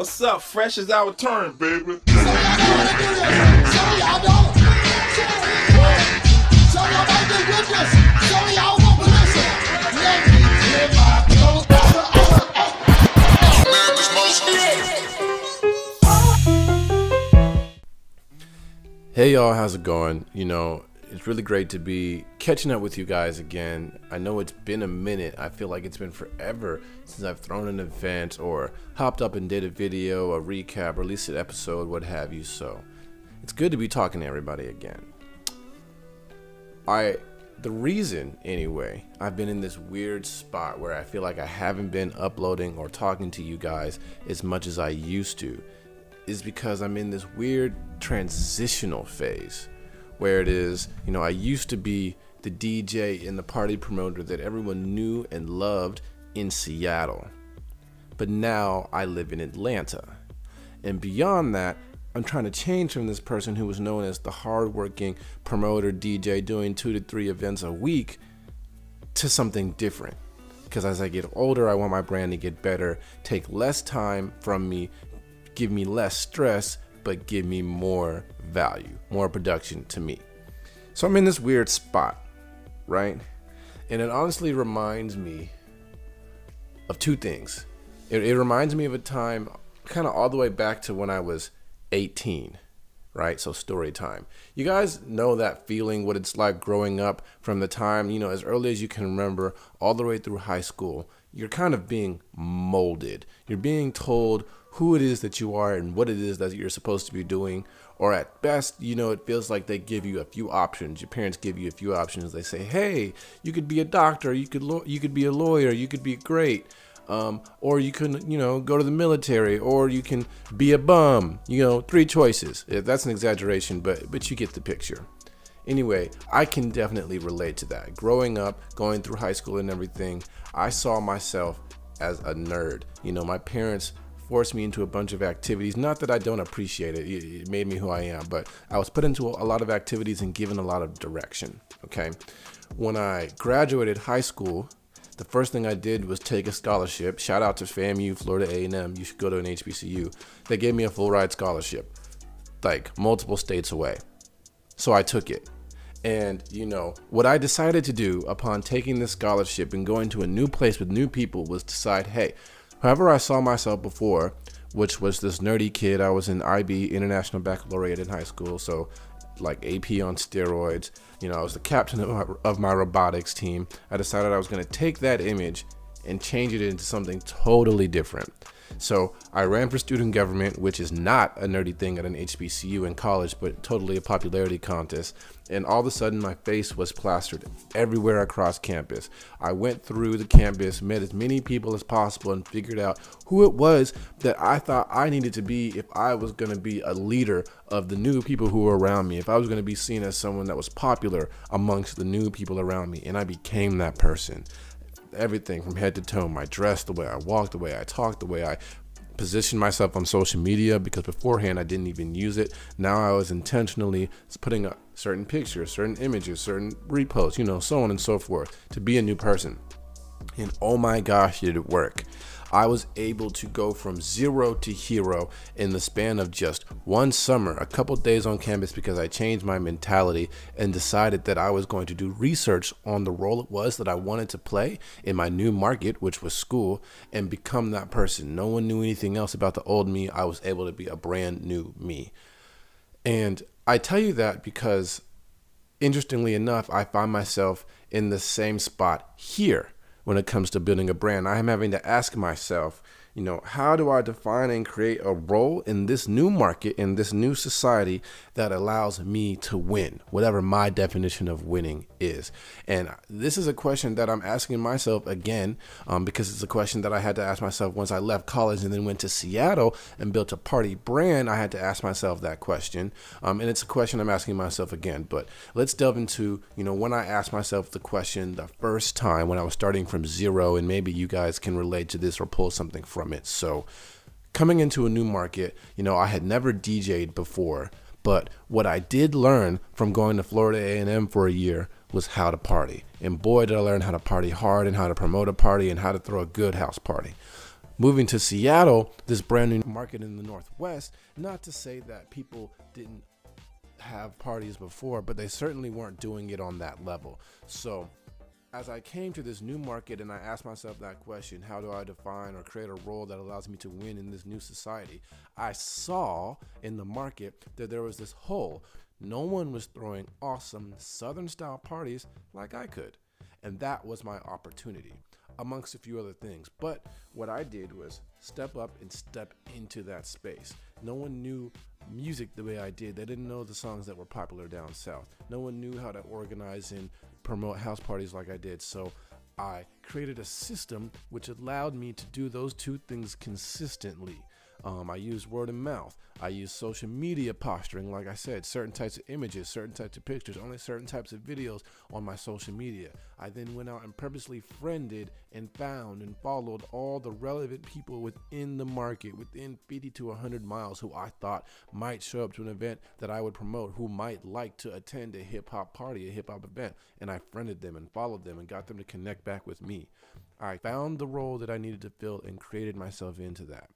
What's up? Fresh is our turn, baby. Hey y'all, how's it going? You know, it's really great to be catching up with you guys again. I know it's been a minute. I feel like it's been forever since I've thrown an event or hopped up and did a video, a recap, released an episode, what have you. So it's good to be talking to everybody again. I the reason anyway I've been in this weird spot where I feel like I haven't been uploading or talking to you guys as much as I used to is because I'm in this weird transitional phase where it is, you know, I used to be the DJ and the party promoter that everyone knew and loved in Seattle. But now I live in Atlanta. And beyond that, I'm trying to change from this person who was known as the hardworking promoter DJ doing two to three events a week to something different. Because as I get older, I want my brand to get better, take less time from me, give me less stress, but give me more value, more production to me. So I'm in this weird spot, right? And it honestly reminds me of two things. It, it reminds me of a time kind of all the way back to when I was 18, right? So story time. You guys know that feeling, what it's like growing up from the time, you know, as early as you can remember, all the way through high school. You're kind of being molded. You're being told who it is that you are and what it is that you're supposed to be doing. Or at best, you know, it feels like they give you a few options. Your parents give you a few options. They say, "Hey, you could be a doctor. You could lo- you could be a lawyer. You could be great." Um, or you can, you know, go to the military, or you can be a bum. You know, three choices. That's an exaggeration, but but you get the picture. Anyway, I can definitely relate to that. Growing up, going through high school and everything, I saw myself as a nerd. You know, my parents forced me into a bunch of activities. Not that I don't appreciate it, it made me who I am, but I was put into a lot of activities and given a lot of direction. Okay. When I graduated high school, the first thing I did was take a scholarship. Shout out to FAMU, Florida A&M. You should go to an HBCU. They gave me a full ride scholarship, like multiple states away. So I took it. And, you know, what I decided to do upon taking this scholarship and going to a new place with new people was decide, hey, However, I saw myself before, which was this nerdy kid. I was in IB, International Baccalaureate in high school, so like AP on steroids. You know, I was the captain of my, of my robotics team. I decided I was going to take that image and change it into something totally different. So I ran for student government, which is not a nerdy thing at an HBCU in college, but totally a popularity contest. And all of a sudden, my face was plastered everywhere across campus. I went through the campus, met as many people as possible, and figured out who it was that I thought I needed to be if I was going to be a leader of the new people who were around me, if I was going to be seen as someone that was popular amongst the new people around me. And I became that person everything from head to toe my dress, the way I walk, the way I talk, the way I position myself on social media because beforehand I didn't even use it. Now I was intentionally putting up certain pictures, certain images, certain reposts, you know, so on and so forth to be a new person. And oh my gosh, did it work! I was able to go from zero to hero in the span of just one summer, a couple days on campus, because I changed my mentality and decided that I was going to do research on the role it was that I wanted to play in my new market, which was school, and become that person. No one knew anything else about the old me. I was able to be a brand new me. And I tell you that because, interestingly enough, I find myself in the same spot here when it comes to building a brand. I am having to ask myself, you know, how do I define and create a role in this new market, in this new society that allows me to win, whatever my definition of winning is? And this is a question that I'm asking myself again um, because it's a question that I had to ask myself once I left college and then went to Seattle and built a party brand. I had to ask myself that question. Um, and it's a question I'm asking myself again. But let's delve into, you know, when I asked myself the question the first time when I was starting from zero, and maybe you guys can relate to this or pull something from from it. So coming into a new market, you know, I had never DJ'd before, but what I did learn from going to Florida A&M for a year was how to party. And boy, did I learn how to party hard and how to promote a party and how to throw a good house party. moving to Seattle, this brand new market in the Northwest, not to say that people didn't have parties before, but they certainly weren't doing it on that level. So, as I came to this new market and I asked myself that question, how do I define or create a role that allows me to win in this new society? I saw in the market that there was this hole. No one was throwing awesome Southern style parties like I could. And that was my opportunity, amongst a few other things. But what I did was step up and step into that space. No one knew music the way I did. They didn't know the songs that were popular down south. No one knew how to organize and promote house parties like I did. So I created a system which allowed me to do those two things consistently. Um, I use word of mouth. I use social media posturing, like I said, certain types of images, certain types of pictures, only certain types of videos on my social media. I then went out and purposely friended and found and followed all the relevant people within the market, within 50 to 100 miles, who I thought might show up to an event that I would promote, who might like to attend a hip hop party, a hip hop event. And I friended them and followed them and got them to connect back with me. I found the role that I needed to fill and created myself into that.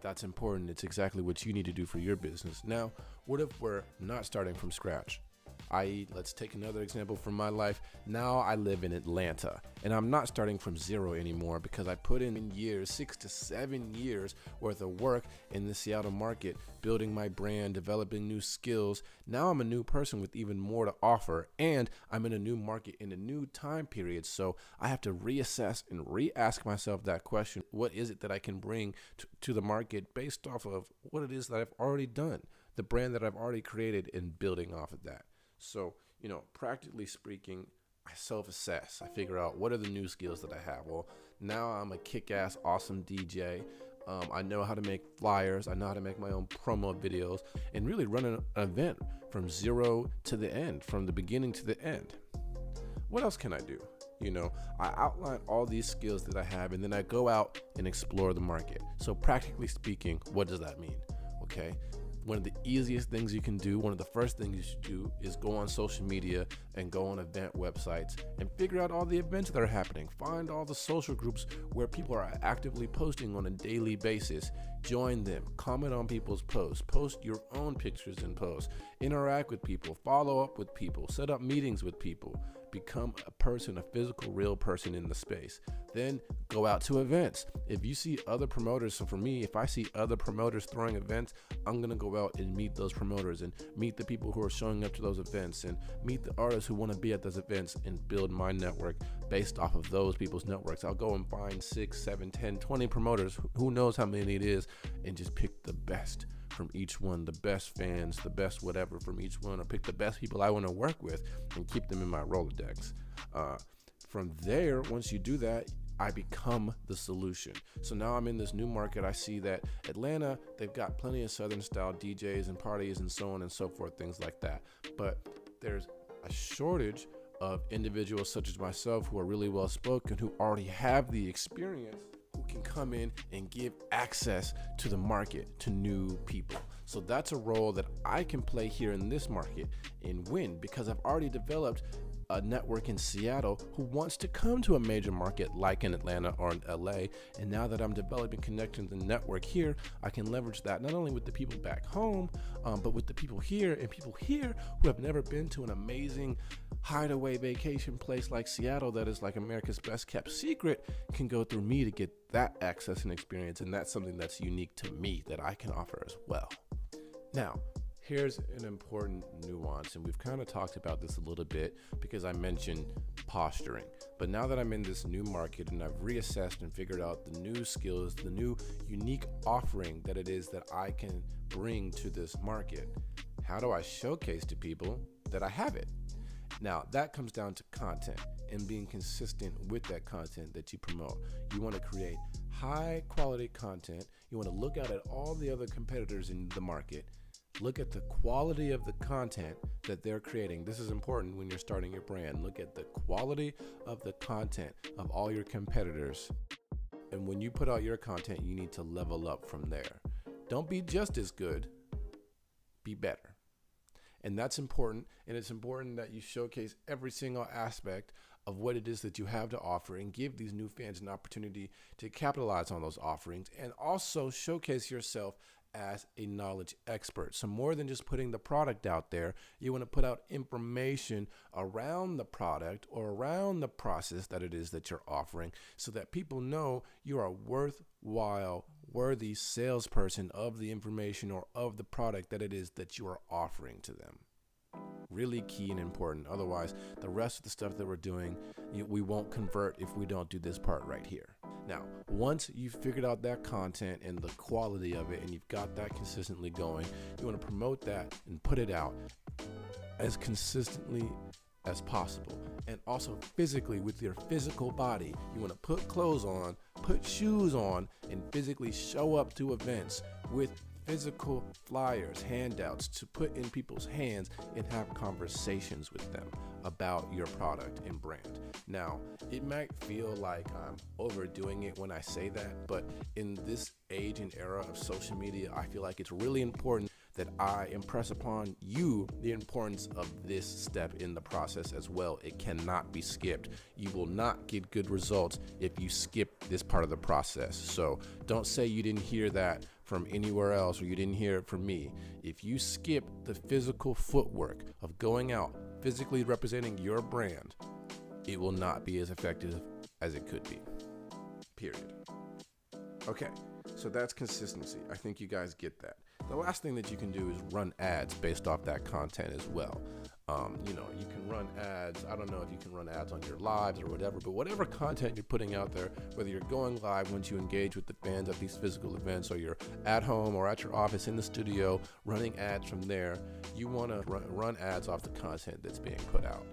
That's important. It's exactly what you need to do for your business. Now, what if we're not starting from scratch? i.e., let's take another example from my life. Now I live in Atlanta and I'm not starting from zero anymore because I put in years, six to seven years worth of work in the Seattle market, building my brand, developing new skills. Now I'm a new person with even more to offer and I'm in a new market in a new time period. So I have to reassess and re ask myself that question what is it that I can bring to, to the market based off of what it is that I've already done? The brand that I've already created and building off of that. So, you know, practically speaking, I self assess. I figure out what are the new skills that I have. Well, now I'm a kick ass, awesome DJ. Um, I know how to make flyers. I know how to make my own promo videos and really run an event from zero to the end, from the beginning to the end. What else can I do? You know, I outline all these skills that I have and then I go out and explore the market. So, practically speaking, what does that mean? Okay one of the easiest things you can do, one of the first things you should do is go on social media and go on event websites and figure out all the events that are happening. Find all the social groups where people are actively posting on a daily basis. Join them, comment on people's posts, post your own pictures and posts, interact with people, follow up with people, set up meetings with people become a person, a physical, real person in the space. Then go out to events. If you see other promoters, so for me, if I see other promoters throwing events, I'm gonna go out and meet those promoters and meet the people who are showing up to those events and meet the artists who wanna be at those events and build my network based off of those people's networks. I'll go and find six, seven, 10, 20 promoters, who knows how many it is, and just pick the best from each one, the best fans, the best whatever from each one, or pick the best people I want to work with and keep them in my Rolodex. Uh, from there, once you do that, I become the solution. So now I'm in this new market. I see that Atlanta, they've got plenty of Southern style DJs and parties and so on and so forth, things like that. But there's a shortage of individuals such as myself who are really well spoken, who already have the experience can come in and give access to the market to new people. So that's a role that I can play here in this market and win because I've already developed a network in Seattle who wants to come to a major market like in Atlanta or in LA. And now that I'm developing connections and network here, I can leverage that not only with the people back home, um, but with the people here and people here who have never been to an amazing hideaway vacation place like Seattle that is like America's best kept secret can go through me to get that access and experience. And that's something that's unique to me that I can offer as well. Now, here's an important nuance, and we've kind of talked about this a little bit because I mentioned posturing. But now that I'm in this new market and I've reassessed and figured out the new skills, the new unique offering that it is that I can bring to this market, how do I showcase to people that I have it? Now, that comes down to content and being consistent with that content that you promote. You want to create high quality content. You want to look out at all the other competitors in the market Look at the quality of the content that they're creating. This is important when you're starting your brand. Look at the quality of the content of all your competitors. And when you put out your content, you need to level up from there. Don't be just as good, be better. And that's important. And it's important that you showcase every single aspect of what it is that you have to offer and give these new fans an opportunity to capitalize on those offerings and also showcase yourself as a knowledge expert. So, more than just putting the product out there, you want to put out information around the product or around the process that it is that you're offering so that people know you are worthwhile, worthy salesperson of the information or of the product that it is that you are offering to them really key and important. Otherwise, the rest of the stuff that we're doing, we won't convert if we don't do this part right here. Now, once you've figured out that content and the quality of it, and you've got that consistently going, you want to promote that and put it out as consistently as possible. And also physically with your physical body. You want to put clothes on, put shoes on, and physically show up to events with physical flyers, handouts to put in people's hands and have conversations with them about your product and brand. Now, it might feel like I'm overdoing it when I say that, but in this age and era of social media, I feel like it's really important that I impress upon you the importance of this step in the process as well. It cannot be skipped. You will not get good results if you skip this part of the process. So don't say you didn't hear that from anywhere else or you didn't hear it from me. If you skip the physical footwork of going out, physically representing your brand, it will not be as effective as it could be. Period. Okay, so that's consistency. I think you guys get that. The last thing that you can do is run ads based off that content as well. Um, you know, you can run ads. I don't know if you can run ads on your lives or whatever, but whatever content you're putting out there, whether you're going live once you engage with the fans at these physical events, or you're at home or at your office in the studio running ads from there, you want to run, run ads off the content that's being put out.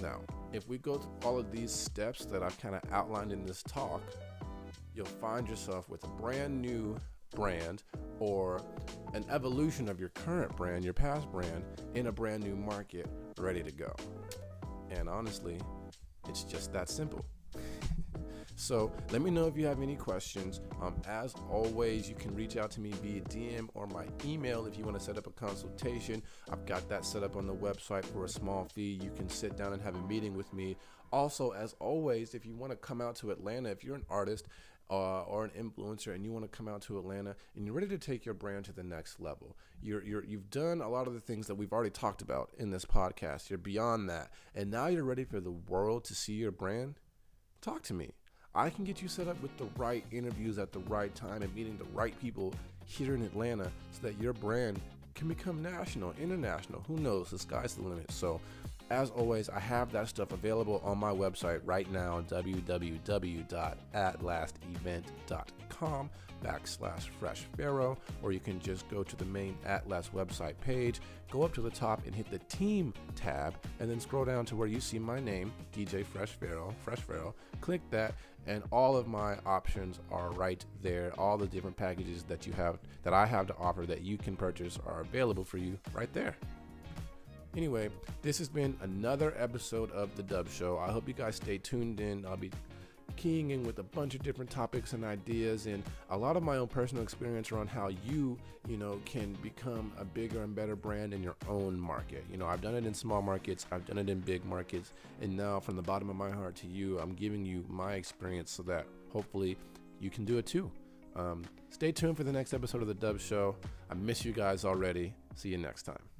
Now, if we go through all of these steps that I've kind of outlined in this talk, you'll find yourself with a brand new brand or an evolution of your current brand, your past brand, in a brand new market ready to go. And honestly, it's just that simple. So let me know if you have any questions. Um, as always, you can reach out to me via DM or my email if you want to set up a consultation. I've got that set up on the website for a small fee. You can sit down and have a meeting with me. Also, as always, if you want to come out to Atlanta, if you're an artist uh, or an influencer and you want to come out to Atlanta and you're ready to take your brand to the next level, you're, you're, you've done a lot of the things that we've already talked about in this podcast. You're beyond that. And now you're ready for the world to see your brand. Talk to me. I can get you set up with the right interviews at the right time and meeting the right people here in Atlanta so that your brand can become national, international. Who knows? The sky's the limit. So as always, I have that stuff available on my website right now, www.atlastevent.com backslash fresh pharaoh, or you can just go to the main Atlas website page, go up to the top and hit the team tab, and then scroll down to where you see my name, DJ Fresh Pharaoh, Fresh Pharaoh. Click that, and all of my options are right there. All the different packages that you have, that I have to offer that you can purchase are available for you right there. Anyway, this has been another episode of The Dub Show. I hope you guys stay tuned in. I'll be keying in with a bunch of different topics and ideas and a lot of my own personal experience around how you, you know, can become a bigger and better brand in your own market. You know, I've done it in small markets, I've done it in big markets, and now from the bottom of my heart to you, I'm giving you my experience so that hopefully you can do it too. Um, stay tuned for the next episode of The Dub Show. I miss you guys already. See you next time.